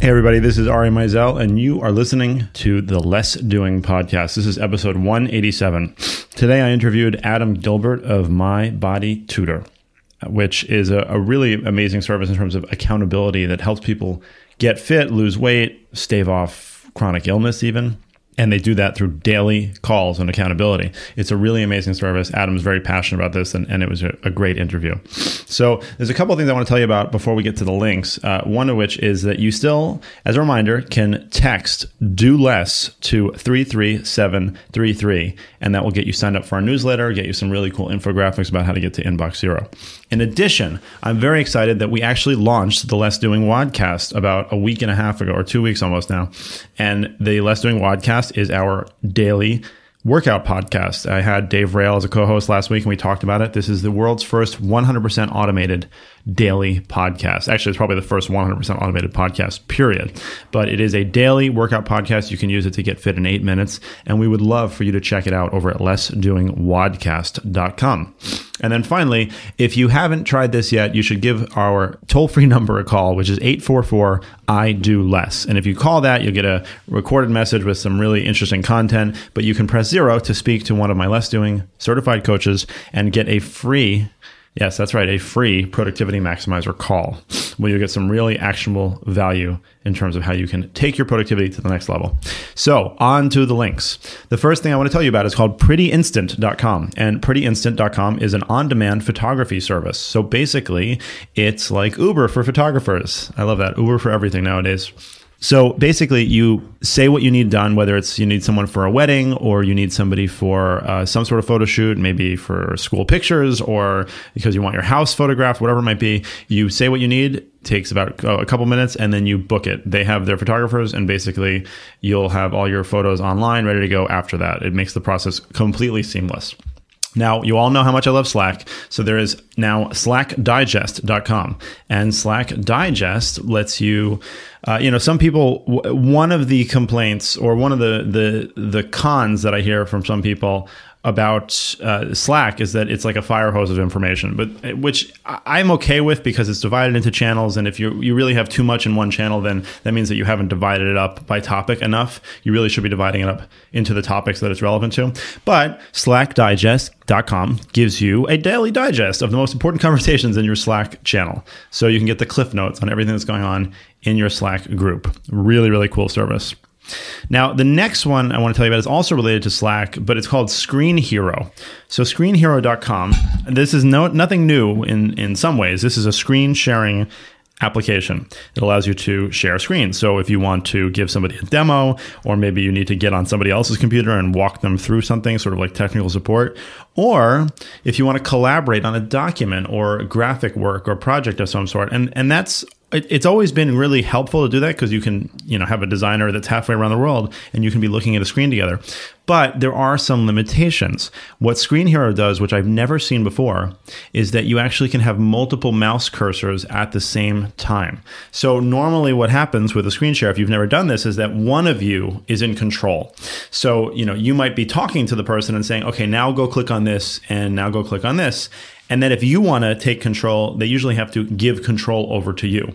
Hey, everybody, this is Ari Meisel, and you are listening to the Less Doing podcast. This is episode 187. Today, I interviewed Adam Gilbert of My Body Tutor, which is a, a really amazing service in terms of accountability that helps people get fit, lose weight, stave off chronic illness, even. And they do that through daily calls and accountability. It's a really amazing service. Adam's very passionate about this, and, and it was a, a great interview. So, there's a couple of things I want to tell you about before we get to the links. Uh, one of which is that you still, as a reminder, can text do less to 33733, and that will get you signed up for our newsletter, get you some really cool infographics about how to get to inbox zero. In addition, I'm very excited that we actually launched the Less Doing WODcast about a week and a half ago, or two weeks almost now. And the Less Doing WODcast is our daily workout podcast. I had Dave Rail as a co-host last week and we talked about it. This is the world's first 100% automated daily podcast. Actually, it's probably the first 100% automated podcast, period. But it is a daily workout podcast. You can use it to get fit in eight minutes. And we would love for you to check it out over at lessdoingwodcast.com. And then finally, if you haven't tried this yet, you should give our toll free number a call, which is 844 I Do Less. And if you call that, you'll get a recorded message with some really interesting content. But you can press zero to speak to one of my Less Doing certified coaches and get a free Yes, that's right. A free productivity maximizer call where you get some really actionable value in terms of how you can take your productivity to the next level. So, on to the links. The first thing I want to tell you about is called prettyinstant.com. And prettyinstant.com is an on demand photography service. So, basically, it's like Uber for photographers. I love that. Uber for everything nowadays. So basically, you say what you need done, whether it's you need someone for a wedding or you need somebody for uh, some sort of photo shoot, maybe for school pictures or because you want your house photographed, whatever it might be. You say what you need, takes about uh, a couple minutes, and then you book it. They have their photographers, and basically, you'll have all your photos online ready to go after that. It makes the process completely seamless. Now, you all know how much I love Slack. So there is now slackdigest.com. And Slack Digest lets you, uh, you know, some people, w- one of the complaints or one of the, the, the cons that I hear from some people about uh, Slack is that it's like a fire hose of information, but uh, which I'm okay with because it's divided into channels. And if you you really have too much in one channel, then that means that you haven't divided it up by topic enough. You really should be dividing it up into the topics that it's relevant to. But slack SlackDigest.com gives you a daily digest of the most important conversations in your Slack channel, so you can get the cliff notes on everything that's going on in your Slack group. Really, really cool service. Now, the next one I want to tell you about is also related to Slack, but it's called Screen Hero. So, screenhero.com, this is no, nothing new in, in some ways. This is a screen sharing application. It allows you to share screens. So, if you want to give somebody a demo, or maybe you need to get on somebody else's computer and walk them through something, sort of like technical support, or if you want to collaborate on a document or graphic work or project of some sort, and, and that's it, it's always been really helpful to do that because you can, you know, have a designer that's halfway around the world and you can be looking at a screen together. But there are some limitations. What Screen Hero does, which I've never seen before, is that you actually can have multiple mouse cursors at the same time. So normally what happens with a screen share, if you've never done this, is that one of you is in control. So, you know, you might be talking to the person and saying, okay, now go click on this and now go click on this. And then if you want to take control, they usually have to give control over to you.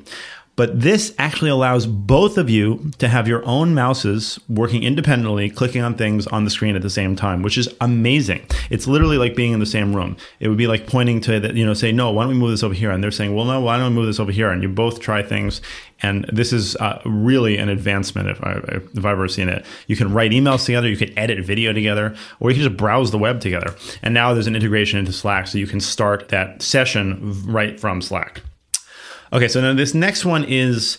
But this actually allows both of you to have your own mouses working independently, clicking on things on the screen at the same time, which is amazing. It's literally like being in the same room. It would be like pointing to that, you know, say, no, why don't we move this over here? And they're saying, well, no, why don't we move this over here? And you both try things. And this is uh, really an advancement if, I, if I've ever seen it. You can write emails together, you can edit video together, or you can just browse the web together. And now there's an integration into Slack, so you can start that session right from Slack. Okay, so now this next one is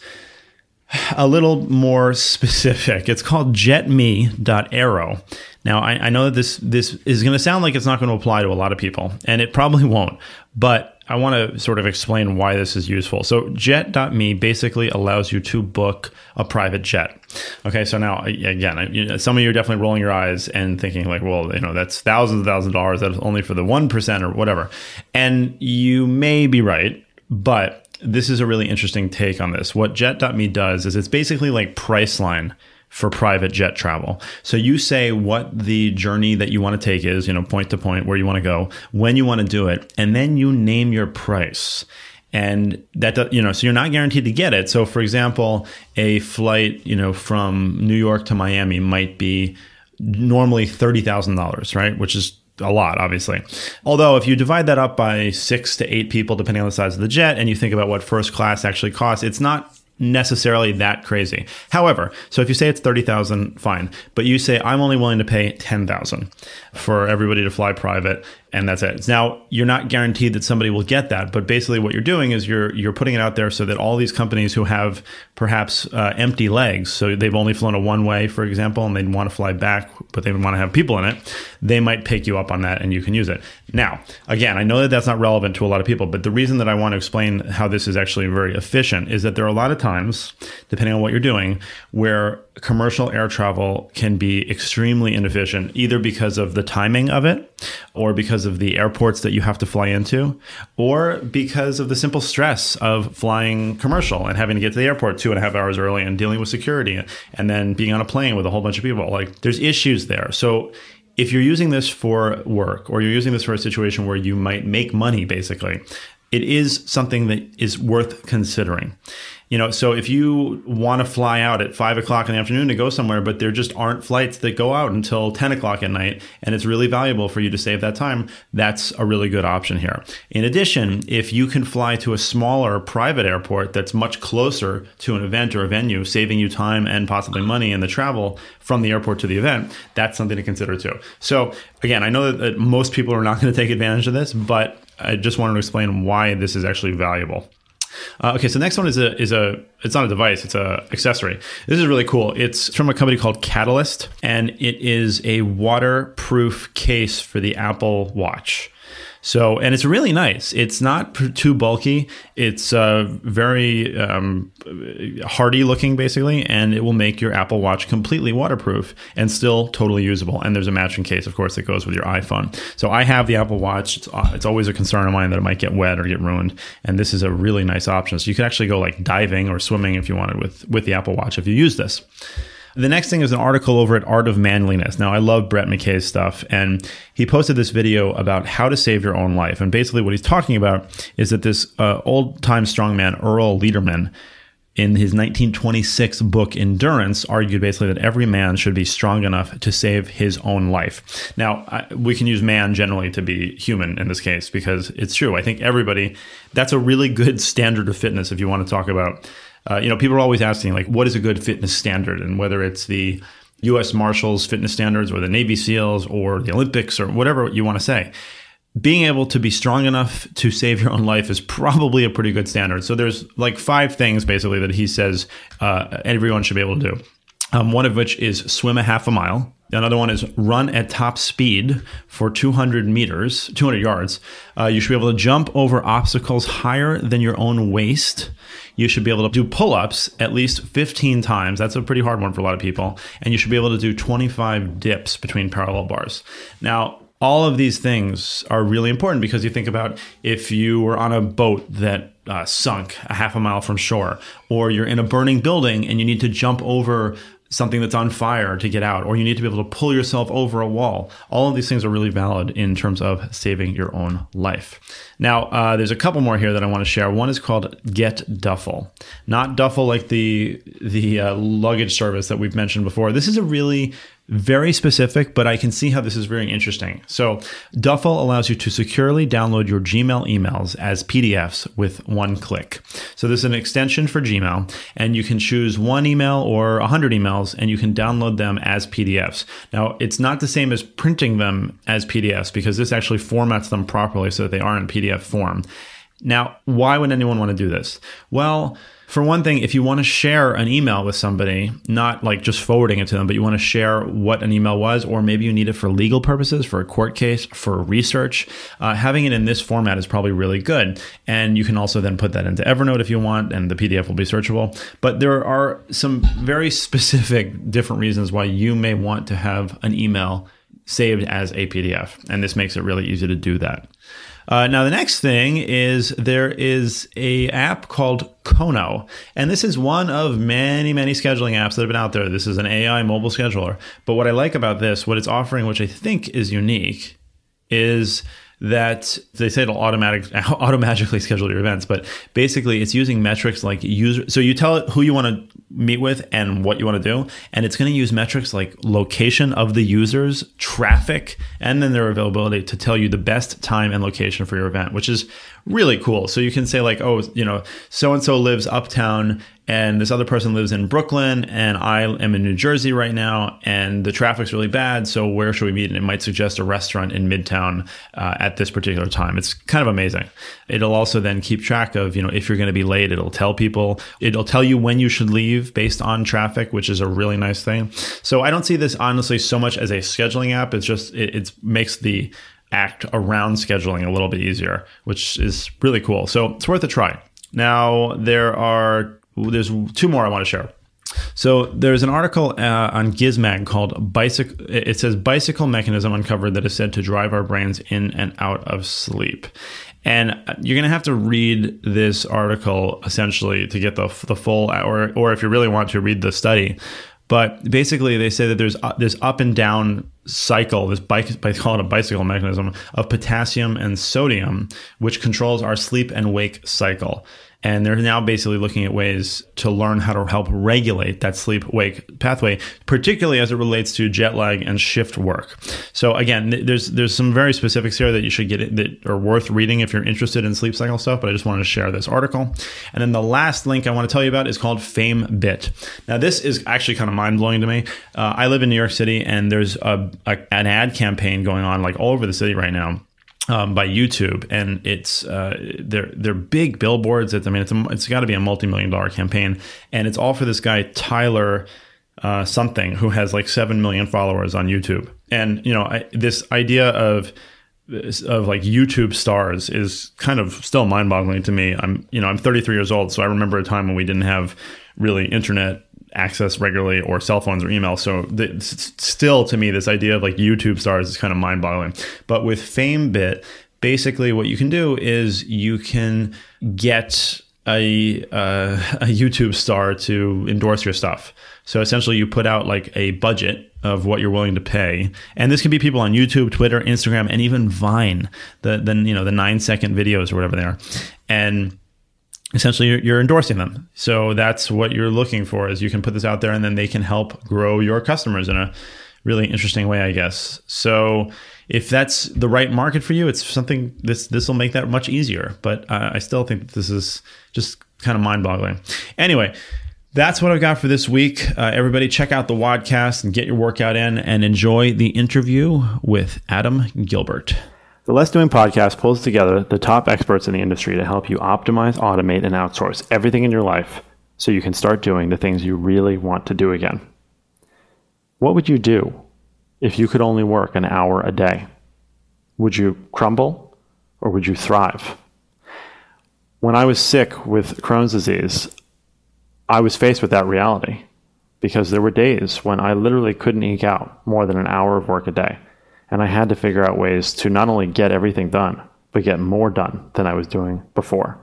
a little more specific. It's called jetme.arrow. Now, I, I know that this this is going to sound like it's not going to apply to a lot of people, and it probably won't. But I want to sort of explain why this is useful. So, jet.me basically allows you to book a private jet. Okay, so now again, you know, some of you are definitely rolling your eyes and thinking like, well, you know, that's thousands of thousands of dollars. That's only for the one percent or whatever, and you may be right, but this is a really interesting take on this. What Jet.me does is it's basically like Priceline for private jet travel. So you say what the journey that you want to take is, you know, point to point where you want to go, when you want to do it, and then you name your price. And that you know, so you're not guaranteed to get it. So for example, a flight, you know, from New York to Miami might be normally $30,000, right? Which is a lot, obviously. Although, if you divide that up by six to eight people, depending on the size of the jet, and you think about what first class actually costs, it's not necessarily that crazy. However, so if you say it's 30,000 fine, but you say I'm only willing to pay 10,000 for everybody to fly private and that's it. Now, you're not guaranteed that somebody will get that, but basically what you're doing is you're you're putting it out there so that all these companies who have perhaps uh, empty legs, so they've only flown a one way, for example, and they want to fly back, but they want to have people in it, they might pick you up on that and you can use it. Now, again, I know that that's not relevant to a lot of people, but the reason that I want to explain how this is actually very efficient is that there are a lot of times, depending on what you're doing, where commercial air travel can be extremely inefficient, either because of the timing of it, or because of the airports that you have to fly into, or because of the simple stress of flying commercial and having to get to the airport two and a half hours early and dealing with security and then being on a plane with a whole bunch of people. Like there's issues there. So if you're using this for work or you're using this for a situation where you might make money, basically, it is something that is worth considering you know so if you want to fly out at five o'clock in the afternoon to go somewhere but there just aren't flights that go out until 10 o'clock at night and it's really valuable for you to save that time that's a really good option here. In addition if you can fly to a smaller private airport that's much closer to an event or a venue saving you time and possibly money in the travel from the airport to the event that's something to consider too. So again i know that most people are not going to take advantage of this but i just wanted to explain why this is actually valuable uh, okay, so next one is a is a it's not a device, it's a accessory. This is really cool. It's from a company called Catalyst, and it is a waterproof case for the Apple Watch. So, and it's really nice. It's not too bulky. It's uh, very um, hardy looking, basically, and it will make your Apple Watch completely waterproof and still totally usable. And there's a matching case, of course, that goes with your iPhone. So, I have the Apple Watch. It's, uh, it's always a concern of mine that it might get wet or get ruined. And this is a really nice option. So, you could actually go like diving or swimming if you wanted with with the Apple Watch if you use this. The next thing is an article over at Art of Manliness. Now, I love Brett McKay's stuff, and he posted this video about how to save your own life. And basically, what he's talking about is that this uh, old time strongman, Earle Liederman, in his 1926 book Endurance, argued basically that every man should be strong enough to save his own life. Now, I, we can use man generally to be human in this case because it's true. I think everybody, that's a really good standard of fitness if you want to talk about uh, you know, people are always asking, like, what is a good fitness standard? And whether it's the U.S. Marshals fitness standards or the Navy SEALs or the Olympics or whatever you want to say. Being able to be strong enough to save your own life is probably a pretty good standard. So there's like five things basically that he says uh, everyone should be able to do. Um, one of which is swim a half a mile. Another one is run at top speed for 200 meters, 200 yards. Uh, you should be able to jump over obstacles higher than your own waist you should be able to do pull ups at least 15 times. That's a pretty hard one for a lot of people. And you should be able to do 25 dips between parallel bars. Now, all of these things are really important because you think about if you were on a boat that uh, sunk a half a mile from shore, or you're in a burning building and you need to jump over something that's on fire to get out, or you need to be able to pull yourself over a wall. All of these things are really valid in terms of saving your own life. Now, uh, there's a couple more here that I want to share. One is called Get Duffel, not Duffel like the the uh, luggage service that we've mentioned before. This is a really very specific, but I can see how this is very interesting. So, Duffel allows you to securely download your Gmail emails as PDFs with one click. So, this is an extension for Gmail, and you can choose one email or 100 emails, and you can download them as PDFs. Now, it's not the same as printing them as PDFs because this actually formats them properly so that they are in PDF form. Now, why would anyone want to do this? Well, for one thing, if you want to share an email with somebody, not like just forwarding it to them, but you want to share what an email was, or maybe you need it for legal purposes, for a court case, for research, uh, having it in this format is probably really good. And you can also then put that into Evernote if you want, and the PDF will be searchable. But there are some very specific different reasons why you may want to have an email saved as a PDF. And this makes it really easy to do that. Uh, now, the next thing is there is a app called Kono, and this is one of many, many scheduling apps that have been out there. This is an AI mobile scheduler. But what I like about this, what it's offering, which I think is unique, is that they say it'll automatic automatically schedule your events, but basically it's using metrics like user. So you tell it who you want to meet with and what you want to do, and it's going to use metrics like location of the users, traffic, and then their availability to tell you the best time and location for your event, which is really cool. So you can say like, oh, you know, so and so lives uptown and this other person lives in Brooklyn and I am in New Jersey right now and the traffic's really bad. So where should we meet? And it might suggest a restaurant in Midtown uh, at this particular time. It's kind of amazing. It'll also then keep track of, you know, if you're going to be late, it'll tell people, it'll tell you when you should leave based on traffic, which is a really nice thing. So I don't see this honestly so much as a scheduling app. It's just, it, it makes the act around scheduling a little bit easier, which is really cool. So it's worth a try. Now, there are there's two more I want to share. So there's an article uh, on Gizmag called "Bicycle." It says bicycle mechanism uncovered that is said to drive our brains in and out of sleep. And you're going to have to read this article essentially to get the the full, or or if you really want to read the study. But basically, they say that there's uh, this up and down cycle, this bike, I call it a bicycle mechanism of potassium and sodium, which controls our sleep and wake cycle. And they're now basically looking at ways to learn how to help regulate that sleep wake pathway, particularly as it relates to jet lag and shift work. So again, there's there's some very specifics here that you should get that are worth reading if you're interested in sleep cycle stuff. But I just wanted to share this article. And then the last link I want to tell you about is called FameBit. Now this is actually kind of mind blowing to me. Uh, I live in New York City, and there's a, a an ad campaign going on like all over the city right now um, by YouTube, and it's uh, they're they're big billboards. It's, I mean, it's a, it's got to be a multi million dollar campaign, and it's all for this guy Tyler uh, something who has like seven million followers on YouTube. And you know, I, this idea of of like YouTube stars is kind of still mind boggling to me. I'm you know I'm 33 years old, so I remember a time when we didn't have really internet access regularly or cell phones or email. So the, still to me, this idea of like YouTube stars is kind of mind boggling. But with FameBit, basically what you can do is you can get a, uh, a YouTube star to endorse your stuff. So essentially, you put out like a budget of what you're willing to pay, and this can be people on YouTube, Twitter, Instagram, and even Vine. The then you know the nine second videos or whatever they are, and essentially you're, you're, endorsing them so that's what you're looking for is you can put this out there and then they can help grow your customers in a really interesting way i guess so if that's the right market for you it's something this this will make that much easier but uh, i still think this is just kind of mind-boggling anyway that's what I've got for this week. Uh, everybody, check out the WODcast and get your workout in and enjoy the interview with Adam Gilbert. The Less Doing podcast pulls together the top experts in the industry to help you optimize, automate, and outsource everything in your life so you can start doing the things you really want to do again. What would you do if you could only work an hour a day? Would you crumble or would you thrive? When I was sick with Crohn's disease, I was faced with that reality because there were days when I literally couldn't eke out more than an hour of work a day and I had to figure out ways to not only get everything done, but get more done than I was doing before.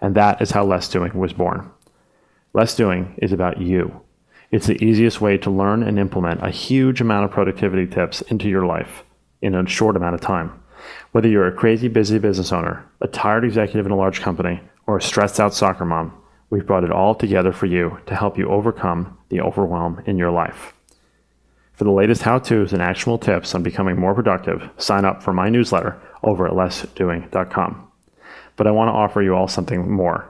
And that is how Less Doing was born. Less Doing is about you. It's the easiest way to learn and implement a huge amount of productivity tips into your life in a short amount of time. Whether you're a crazy busy business owner, a tired executive in a large company, or a stressed out soccer mom, we've brought it all together for you to help you overcome the overwhelm in your life. For the latest how to's and actionable tips on becoming more productive, sign up for my newsletter over at lessdoing.com. But I want to offer you all something more.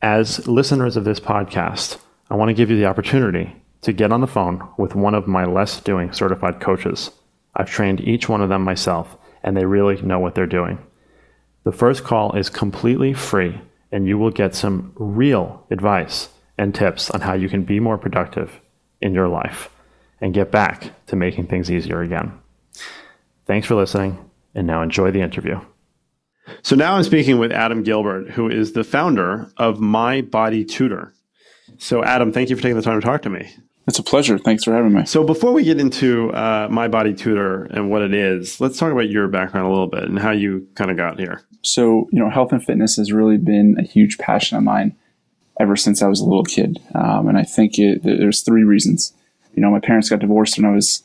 As listeners of this podcast, I want to give you the opportunity to get on the phone with one of my Less Doing certified coaches. I've trained each one of them myself, and they really know what they're doing. The first call is completely free, and you will get some real advice and tips on how you can be more productive in your life and get back to making things easier again. Thanks for listening, and now enjoy the interview. So now I'm speaking with Adam Gilbert, who is the founder of My Body Tutor. So, Adam, thank you for taking the time to talk to me. It's a pleasure. Thanks for having me. So, before we get into uh, My Body Tutor and what it is, let's talk about your background a little bit and how you kind of got here. So, you know, health and fitness has really been a huge passion of mine ever since I was a little kid. Um, and I think it, there's three reasons. You know, my parents got divorced when I was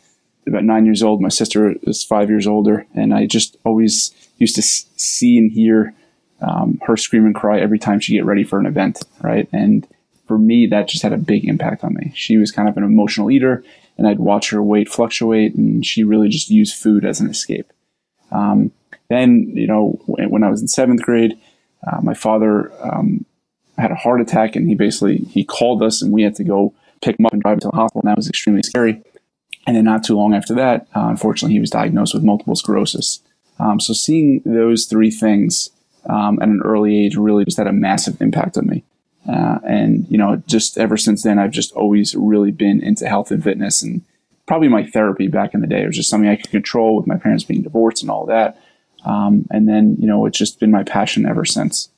about nine years old. My sister is five years older. And I just always used to see and hear um, her scream and cry every time she get ready for an event, right? And for me, that just had a big impact on me. She was kind of an emotional eater, and I'd watch her weight fluctuate, and she really just used food as an escape. Um, then, you know, when I was in seventh grade, uh, my father um, had a heart attack, and he basically he called us, and we had to go pick him up and drive him to the hospital, and that was extremely scary. And then not too long after that, uh, unfortunately, he was diagnosed with multiple sclerosis. Um, so seeing those three things um, at an early age really just had a massive impact on me. Uh, and you know, just ever since then, I've just always really been into health and fitness, and probably my therapy back in the day. Was just something I could control with my parents being divorced and all that. Um, and then you know, it's just been my passion ever since.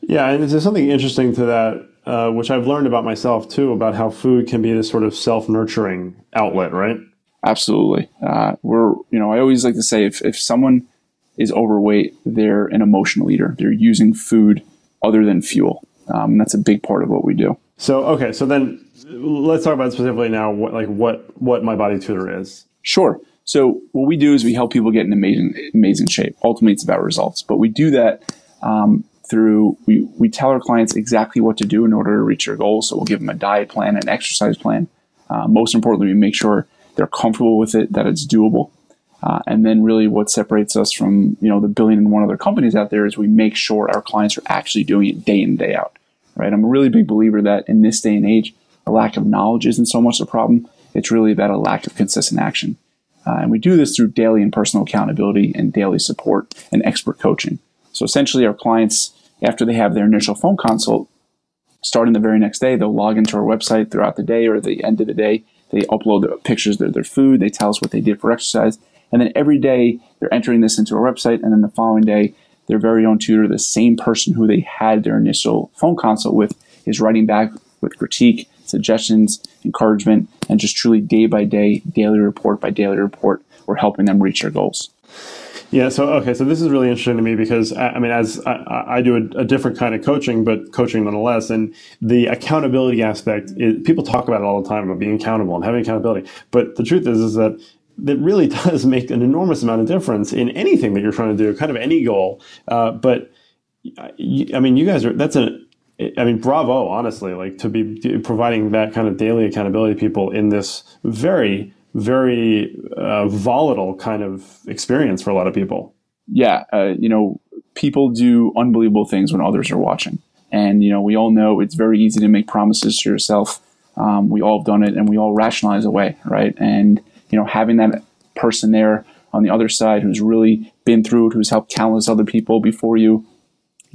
Yeah, and there's something interesting to that, uh, which I've learned about myself too, about how food can be this sort of self-nurturing outlet, right? Absolutely. Uh, we're, you know, I always like to say if, if someone is overweight, they're an emotional eater. They're using food other than fuel. Um, that's a big part of what we do. So, okay. So then let's talk about specifically now what, like what, what my body tutor is. Sure. So what we do is we help people get in amazing, amazing shape. Ultimately, it's about results, but we do that, um, through we, we tell our clients exactly what to do in order to reach their goals. So we'll give them a diet plan, an exercise plan. Uh, most importantly, we make sure they're comfortable with it, that it's doable. Uh, and then really what separates us from, you know, the billion and one other companies out there is we make sure our clients are actually doing it day in, day out, right? I'm a really big believer that in this day and age, a lack of knowledge isn't so much the problem. It's really about a lack of consistent action. Uh, and we do this through daily and personal accountability and daily support and expert coaching. So essentially our clients, after they have their initial phone consult, starting the very next day, they'll log into our website throughout the day or the end of the day they upload the pictures of their food. They tell us what they did for exercise. And then every day they're entering this into our website. And then the following day, their very own tutor, the same person who they had their initial phone consult with, is writing back with critique, suggestions, encouragement, and just truly day by day, daily report by daily report, we're helping them reach their goals. Yeah. So okay. So this is really interesting to me because I, mean, as I, I do a, a, different kind of coaching, but coaching nonetheless, and the accountability aspect is people talk about it all the time about being accountable and having accountability. But the truth is, is that that really does make an enormous amount of difference in anything that you're trying to do, kind of any goal. Uh, but I mean, you guys are that's a I mean, bravo, honestly, like to be providing that kind of daily accountability to people in this very very uh, volatile kind of experience for a lot of people. Yeah, uh, you know, people do unbelievable things when others are watching, and you know, we all know it's very easy to make promises to yourself. Um, we all have done it, and we all rationalize away, right? And you know, having that person there on the other side who's really been through it, who's helped countless other people before you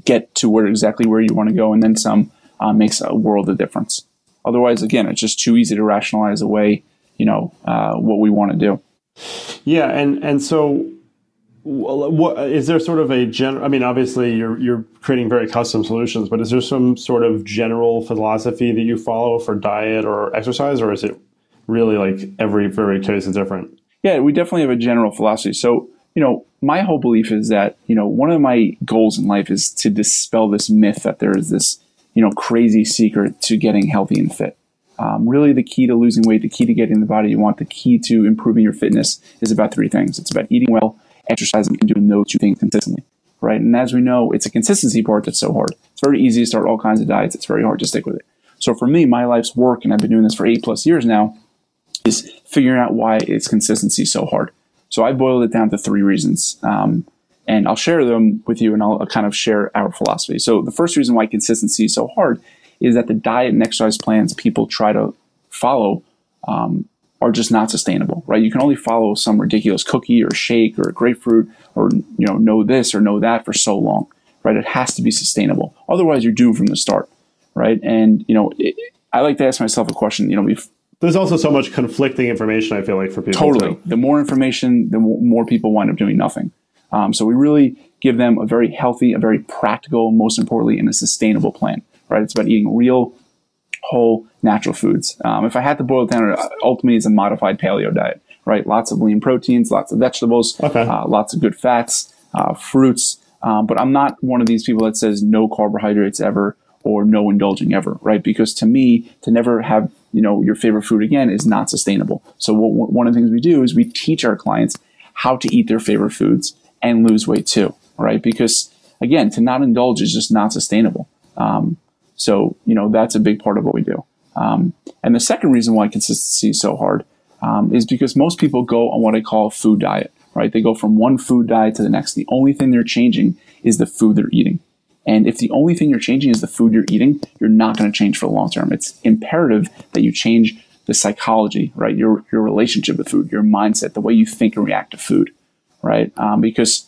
get to where exactly where you want to go, and then some, uh, makes a world of difference. Otherwise, again, it's just too easy to rationalize away you know uh, what we want to do. Yeah, and and so what is there sort of a general i mean obviously you're you're creating very custom solutions but is there some sort of general philosophy that you follow for diet or exercise or is it really like every very case is different? Yeah we definitely have a general philosophy. So you know my whole belief is that you know one of my goals in life is to dispel this myth that there is this you know crazy secret to getting healthy and fit um, really, the key to losing weight, the key to getting the body you want, the key to improving your fitness is about three things. It's about eating well, exercising, and doing those two things consistently, right? And as we know, it's a consistency part that's so hard. It's very easy to start all kinds of diets. It's very hard to stick with it. So for me, my life's work, and I've been doing this for eight plus years now, is figuring out why it's consistency so hard. So I boiled it down to three reasons. Um, and I'll share them with you and I'll kind of share our philosophy. So the first reason why consistency is so hard is that the diet and exercise plans people try to follow um, are just not sustainable, right? You can only follow some ridiculous cookie or shake or grapefruit or, you know, know this or know that for so long, right? It has to be sustainable. Otherwise, you're doomed from the start, right? And, you know, it, I like to ask myself a question, you know, bef- There's also so much conflicting information. I feel like for people. Totally. too. The more information, the more people wind up doing nothing. Um, so we really give them a very healthy, a very practical, most importantly, and a sustainable plan. Right? It's about eating real, whole, natural foods. Um, if I had to boil it down, uh, ultimately, it's a modified paleo diet. Right? Lots of lean proteins, lots of vegetables, Okay. uh, lots of good fats, uh, fruits. Um, but I'm not one of these people that says no carbohydrates ever or no indulging ever, right? Because to me, to never have you know your favorite food again is not sustainable. So what, one of the things we do is we teach our clients how to eat their favorite foods and lose weight too, right? Because again, to not indulge is just not sustainable. Um, so you know that's a big part of what we do. Um, and the second reason why consistency is so hard um, is because most people go on what I call a food diet, right? They go from one food diet to the next. The only thing they're changing is the food they're eating. And if the only thing you're changing is the food you're eating, you're not going to change for the long term. It's imperative that you change the psychology, right? Your your relationship with food, your mindset, the way you think and react to food, right? Um, because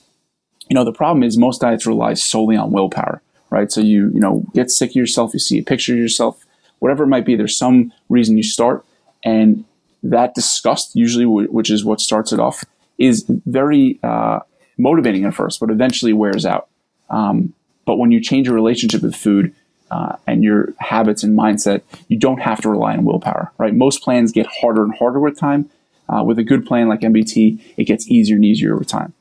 you know the problem is most diets rely solely on willpower, right? So you you know get sick of yourself, you see a picture of yourself, whatever it might be. There's some reason you start, and that disgust, usually, wh- which is what starts it off, is very uh, motivating at first, but eventually wears out. Um, but when you change your relationship with food uh, and your habits and mindset, you don't have to rely on willpower, right? Most plans get harder and harder with time. Uh, with a good plan like MBT, it gets easier and easier over time.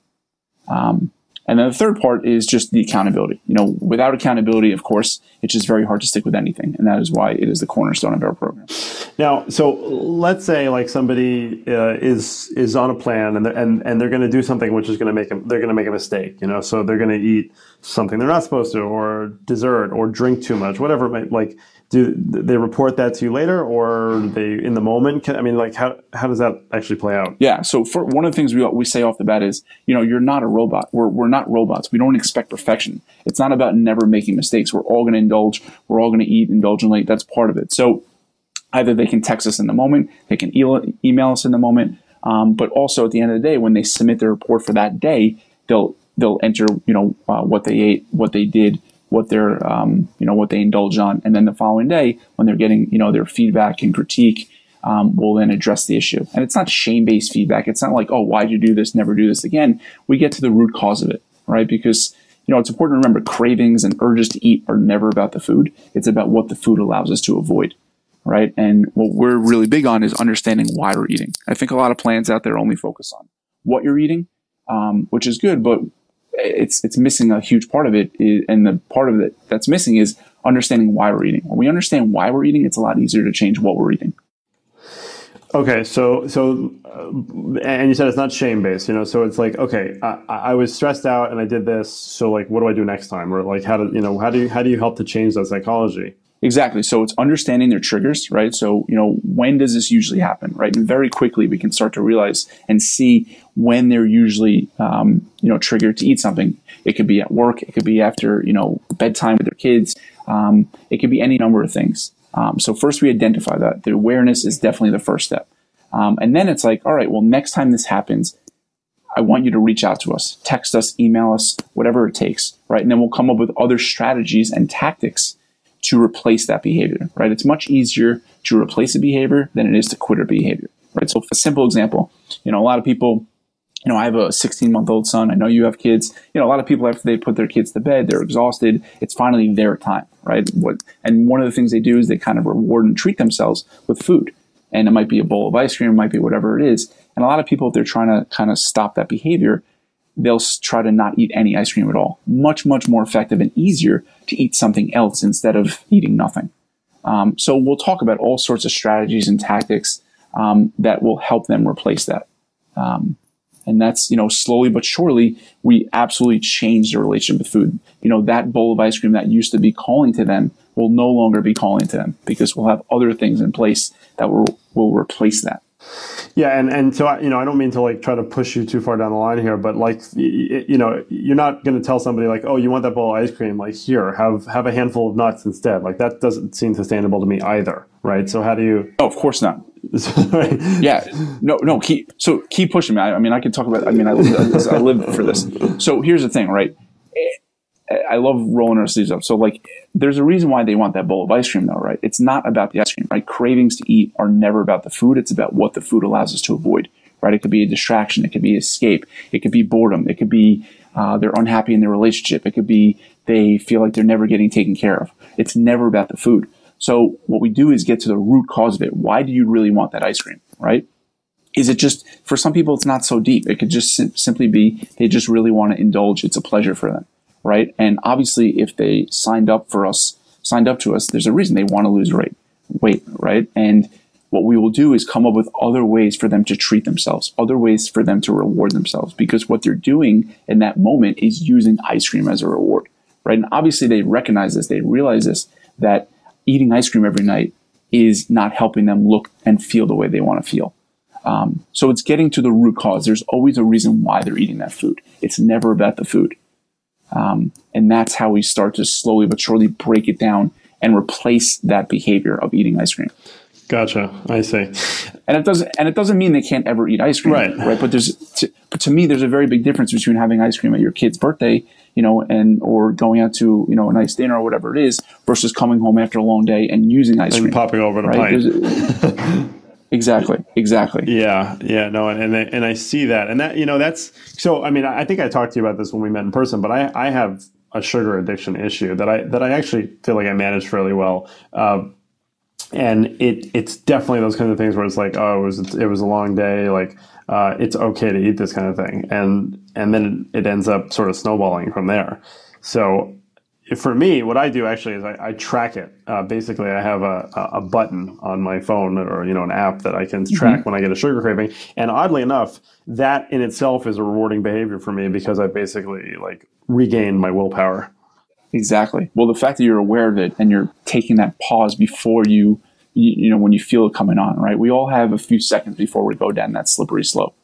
Um, and then the third part is just the accountability. You know, without accountability, of course, it's just very hard to stick with anything, and that is why it is the cornerstone of our program. Now, so let's say like somebody uh, is is on a plan and they're, and and they're going to do something which is going to make them they're going to make a mistake, you know. So they're going to eat something they're not supposed to, or dessert, or drink too much, whatever. It might, like, do they report that to you later, or they in the moment? Can, I mean, like, how how does that actually play out? Yeah. So for one of the things we we say off the bat is, you know, you're not a robot. We're we're not robots. We don't expect perfection. It's not about never making mistakes. We're all going to indulge. We're all going to eat indulgently. That's part of it. So either they can text us in the moment, they can e- email us in the moment, um, but also at the end of the day, when they submit their report for that day, they'll they'll enter, you know, uh, what they ate, what they did, what they're, um, you know, what they indulge on, and then the following day, when they're getting, you know, their feedback and critique, um, we'll then address the issue. And it's not shame based feedback. It's not like, oh, why'd you do this? Never do this again. We get to the root cause of it, right? Because you know, it's important to remember cravings and urges to eat are never about the food. It's about what the food allows us to avoid right? And what we're really big on is understanding why we're eating. I think a lot of plans out there only focus on what you're eating, um, which is good, but it's it's missing a huge part of it. And the part of it that's missing is understanding why we're eating. When we understand why we're eating, it's a lot easier to change what we're eating. Okay, so so, uh, and you said it's not shame based, you know. So it's like, okay, I, I was stressed out and I did this. So like, what do I do next time? Or like, how do you know? How do you how do you help to change that psychology? Exactly. So it's understanding their triggers, right? So, you know, when does this usually happen, right? And very quickly we can start to realize and see when they're usually, um, you know, triggered to eat something. It could be at work. It could be after, you know, bedtime with their kids. Um, it could be any number of things. Um, so first we identify that. The awareness is definitely the first step. Um, and then it's like, all right, well, next time this happens, I want you to reach out to us, text us, email us, whatever it takes, right? And then we'll come up with other strategies and tactics to replace that behavior, right? It's much easier to replace a behavior than it is to quit a behavior, right? So a simple example, you know, a lot of people, you know, I have a 16 month old son. I know you have kids. You know, a lot of people after they put their kids to bed, they're exhausted. It's finally their time, right? What, and one of the things they do is they kind of reward and treat themselves with food. And it might be a bowl of ice cream, it might be whatever it is. And a lot of people, if they're trying to kind of stop that behavior, they'll try to not eat any ice cream at all. Much, much more effective and easier to eat something else instead of eating nothing. Um, so we'll talk about all sorts of strategies and tactics um, that will help them replace that. Um, and that's, you know, slowly but surely, we absolutely change their relationship with food. You know, that bowl of ice cream that used to be calling to them will no longer be calling to them because we'll have other things in place that will, will replace that. Yeah, and and so I, you know, I don't mean to like try to push you too far down the line here, but like you know, you're not going to tell somebody like, oh, you want that bowl of ice cream? Like here, have have a handful of nuts instead. Like that doesn't seem sustainable to me either, right? So how do you? Oh, of course not. yeah, no, no. Keep so keep pushing me. I, I mean, I can talk about. I mean, I, I live for this. So here's the thing, right? I love rolling our sleeves up. So like, there's a reason why they want that bowl of ice cream, though, right? It's not about the ice cream, right? Cravings to eat are never about the food. It's about what the food allows us to avoid, right? It could be a distraction. It could be escape. It could be boredom. It could be uh, they're unhappy in their relationship. It could be they feel like they're never getting taken care of. It's never about the food. So what we do is get to the root cause of it. Why do you really want that ice cream, right? Is it just for some people? It's not so deep. It could just sim- simply be they just really want to indulge. It's a pleasure for them right? And obviously, if they signed up for us, signed up to us, there's a reason they want to lose weight, weight, right? And what we will do is come up with other ways for them to treat themselves, other ways for them to reward themselves, because what they're doing in that moment is using ice cream as a reward, right? And obviously, they recognize this, they realize this, that eating ice cream every night is not helping them look and feel the way they want to feel. Um, so it's getting to the root cause. There's always a reason why they're eating that food. It's never about the food. Um, and that's how we start to slowly but surely break it down and replace that behavior of eating ice cream. Gotcha. I see. And it doesn't and it doesn't mean they can't ever eat ice cream, right? Right. But there's to, but to me, there's a very big difference between having ice cream at your kid's birthday, you know, and or going out to you know a nice dinner or whatever it is, versus coming home after a long day and using ice and cream, popping over the right? pint. Exactly. Exactly. Yeah. Yeah. No. And and I, and I see that, and that you know that's so. I mean, I think I talked to you about this when we met in person, but I I have a sugar addiction issue that I that I actually feel like I manage fairly well. Uh, and it it's definitely those kinds of things where it's like, oh, it was it was a long day, like uh, it's okay to eat this kind of thing, and and then it ends up sort of snowballing from there. So for me, what I do actually is I, I track it. Uh, basically, I have a, a button on my phone or you know an app that I can mm-hmm. track mm-hmm. when I get a sugar craving. And oddly enough, that in itself is a rewarding behavior for me because I basically like regain my willpower. Exactly. Well, the fact that you're aware of it and you're taking that pause before you, you, you know, when you feel it coming on, right? We all have a few seconds before we go down that slippery slope.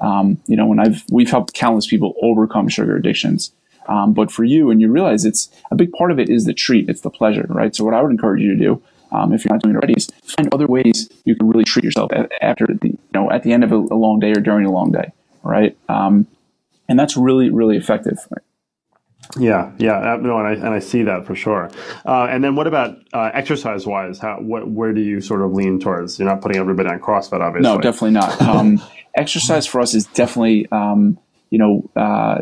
Um, you know, when I've we've helped countless people overcome sugar addictions um, but for you, and you realize it's a big part of it is the treat, it's the pleasure, right? So what I would encourage you to do, um, if you're not doing it already, is find other ways you can really treat yourself after the, you know, at the end of a, a long day or during a long day, right? Um, and that's really, really effective. Right? Yeah, yeah, uh, no, and I and I see that for sure. Uh, and then what about uh, exercise wise? How what where do you sort of lean towards? You're not putting everybody on CrossFit, obviously. No, definitely not. Um, exercise for us is definitely um, you know uh,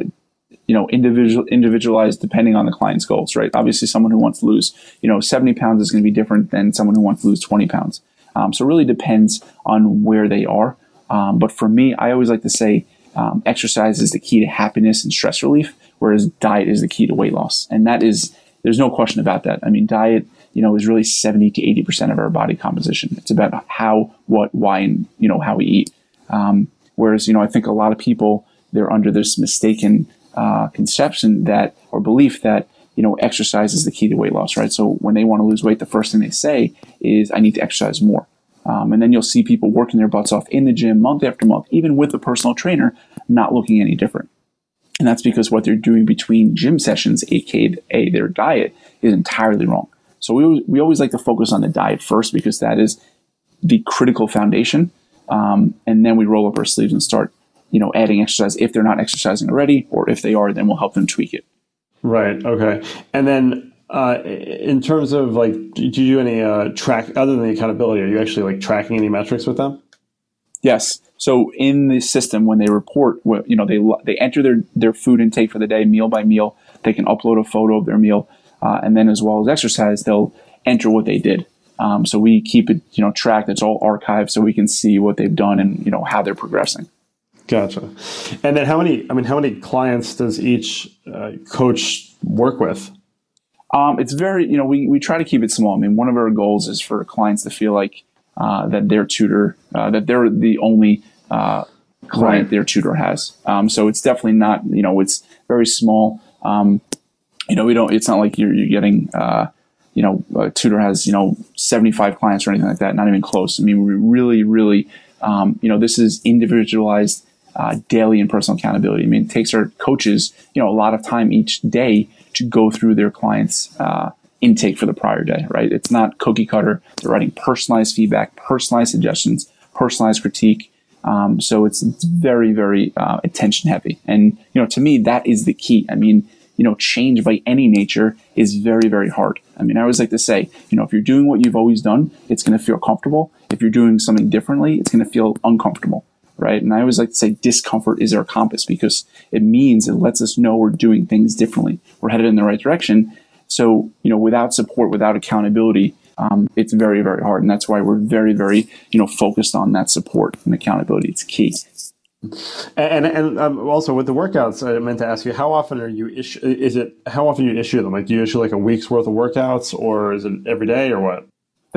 you know, individual individualized depending on the client's goals, right? Obviously, someone who wants to lose, you know, 70 pounds is going to be different than someone who wants to lose 20 pounds. Um, so it really depends on where they are. Um, but for me, I always like to say um, exercise is the key to happiness and stress relief, whereas diet is the key to weight loss. And that is, there's no question about that. I mean, diet, you know, is really 70 to 80% of our body composition. It's about how, what, why, and, you know, how we eat. Um, whereas, you know, I think a lot of people, they're under this mistaken uh, conception that or belief that you know exercise is the key to weight loss, right? So when they want to lose weight, the first thing they say is, "I need to exercise more." Um, and then you'll see people working their butts off in the gym month after month, even with a personal trainer, not looking any different. And that's because what they're doing between gym sessions, aka their diet, is entirely wrong. So we, we always like to focus on the diet first because that is the critical foundation. Um, and then we roll up our sleeves and start you know, adding exercise if they're not exercising already, or if they are, then we'll help them tweak it. Right. Okay. And then uh, in terms of like, do you do any uh, track other than the accountability? Are you actually like tracking any metrics with them? Yes. So in the system, when they report, you know, they they enter their their food intake for the day, meal by meal. They can upload a photo of their meal, uh, and then as well as exercise, they'll enter what they did. Um, so we keep it, you know, tracked. It's all archived, so we can see what they've done and you know how they're progressing. Gotcha. And then how many? I mean, how many clients does each uh, coach work with? Um, it's very, you know, we, we try to keep it small. I mean, one of our goals is for clients to feel like uh, that their tutor, uh, that they're the only uh, client right. their tutor has. Um, so it's definitely not, you know, it's very small. Um, you know, we don't. It's not like you're you're getting, uh, you know, a tutor has you know 75 clients or anything like that. Not even close. I mean, we really, really Um, you know, this is individualized uh, daily and personal accountability. I mean, it takes our coaches, you know, a lot of time each day to go through their clients' uh, intake for the prior day, right? It's not cookie cutter. They're writing personalized feedback, personalized suggestions, personalized critique. Um, so it's, it's very, very uh, attention heavy. And, you know, to me, that is the key. I mean, you know, change by any nature is very, very hard. I mean, I always like to say, you know, if you're doing what you've always done, it's going to feel comfortable. If you're doing something differently, it's going to feel uncomfortable, right? And I always like to say discomfort is our compass because it means it lets us know we're doing things differently. We're headed in the right direction. So, you know, without support, without accountability, um, it's very, very hard. And that's why we're very, very, you know, focused on that support and accountability. It's key. And and um, also with the workouts, I meant to ask you, how often are you issue? Is it how often you issue them? Like, do you issue like a week's worth of workouts, or is it every day, or what?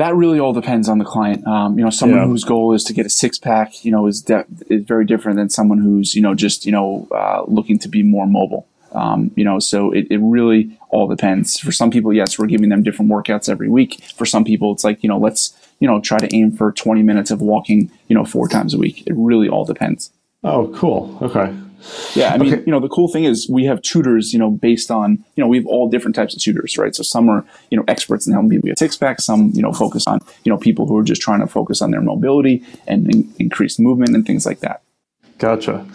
That really all depends on the client. Um, you know, someone yeah. whose goal is to get a six pack, you know, is de- is very different than someone who's you know just you know uh, looking to be more mobile. Um, you know, so it, it really all depends. For some people, yes, we're giving them different workouts every week. For some people, it's like you know, let's you know try to aim for 20 minutes of walking, you know, four times a week. It really all depends. Oh, cool. Okay. Yeah, I mean, okay. you know, the cool thing is we have tutors, you know, based on, you know, we have all different types of tutors, right? So some are, you know, experts in helping people get six pack. Some, you know, focus on, you know, people who are just trying to focus on their mobility and in- increase movement and things like that. Gotcha.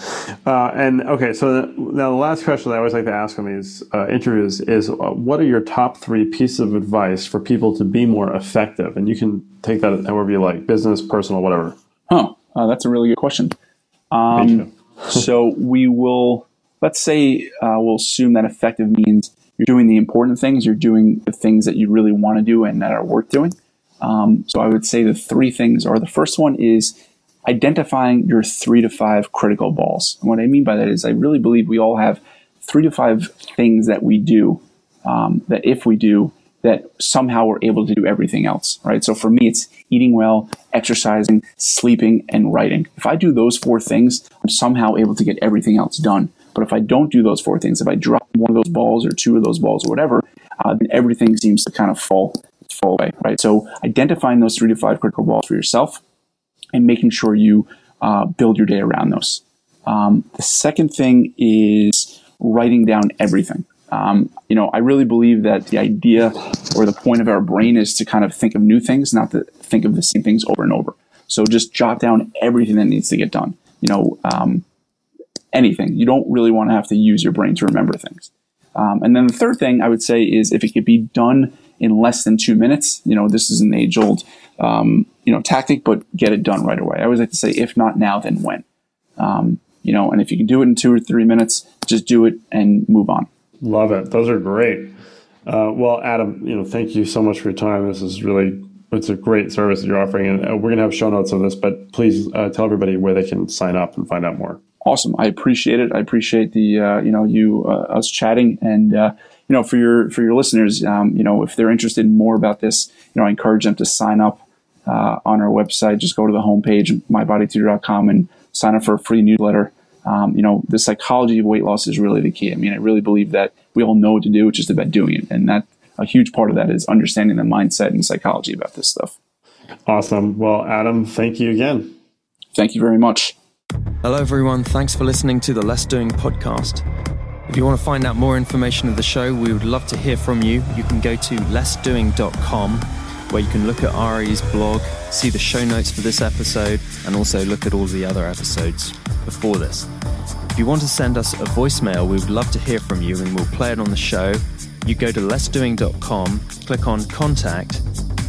Uh, and okay, so the, now the last question I always like to ask on these uh, interviews is, uh, what are your top three pieces of advice for people to be more effective? And you can take that however you like, business, personal, whatever. Huh. Uh, that's a really good question. Um, so we will, let's say, uh, we'll assume that effective means you're doing the important things, you're doing the things that you really want to do and that are worth doing. Um, so I would say the three things are the first one is identifying your three to five critical balls. And what I mean by that is I really believe we all have three to five things that we do um, that if we do, that somehow we're able to do everything else, right? So for me, it's eating well, exercising, sleeping, and writing. If I do those four things, I'm somehow able to get everything else done. But if I don't do those four things, if I drop one of those balls or two of those balls or whatever, uh, then everything seems to kind of fall fall away, right? So identifying those three to five critical balls for yourself and making sure you uh, build your day around those. Um, the second thing is writing down everything. Um, you know, I really believe that the idea or the point of our brain is to kind of think of new things, not to think of the same things over and over. So just jot down everything that needs to get done. You know, um, anything. You don't really want to have to use your brain to remember things. Um, and then the third thing I would say is if it could be done in less than two minutes, you know, this is an age old, um, you know, tactic, but get it done right away. I always like to say, if not now, then when? Um, you know, and if you can do it in two or three minutes, just do it and move on. Love it. Those are great. Uh, well, Adam, you know, thank you so much for your time. This is really it's a great service that you're offering, and uh, we're going to have show notes of this. But please uh, tell everybody where they can sign up and find out more. Awesome. I appreciate it. I appreciate the uh, you know you uh, us chatting, and uh, you know for your for your listeners, um, you know if they're interested in more about this, you know I encourage them to sign up on our website. Just go to the homepage mybodytutor.com and sign up for a free newsletter um, you know, the psychology of weight loss is really the key. I mean, I really believe that we all know what to do. It's just about doing it. And that a huge part of that is understanding the mindset and psychology about this stuff. Awesome. Well, Adam, thank you again. Thank you very much. Hello, everyone. Thanks for listening to the Less Doing podcast. If you want to find out more information of the show, we would love to hear from you. You can go to lessdoing.com where you can look at Ari's blog, see the show notes for this episode, and also look at all the other episodes before this. If you want to send us a voicemail, we would love to hear from you and we'll play it on the show. You go to lessdoing.com, click on contact,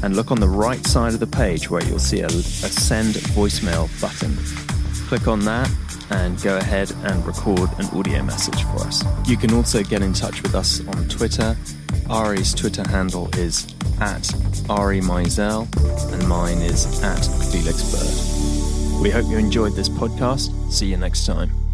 and look on the right side of the page where you'll see a, a send voicemail button. Click on that and go ahead and record an audio message for us. You can also get in touch with us on Twitter. Ari's Twitter handle is at Ari Meisel, and mine is at Felix Bird. We hope you enjoyed this podcast. See you next time.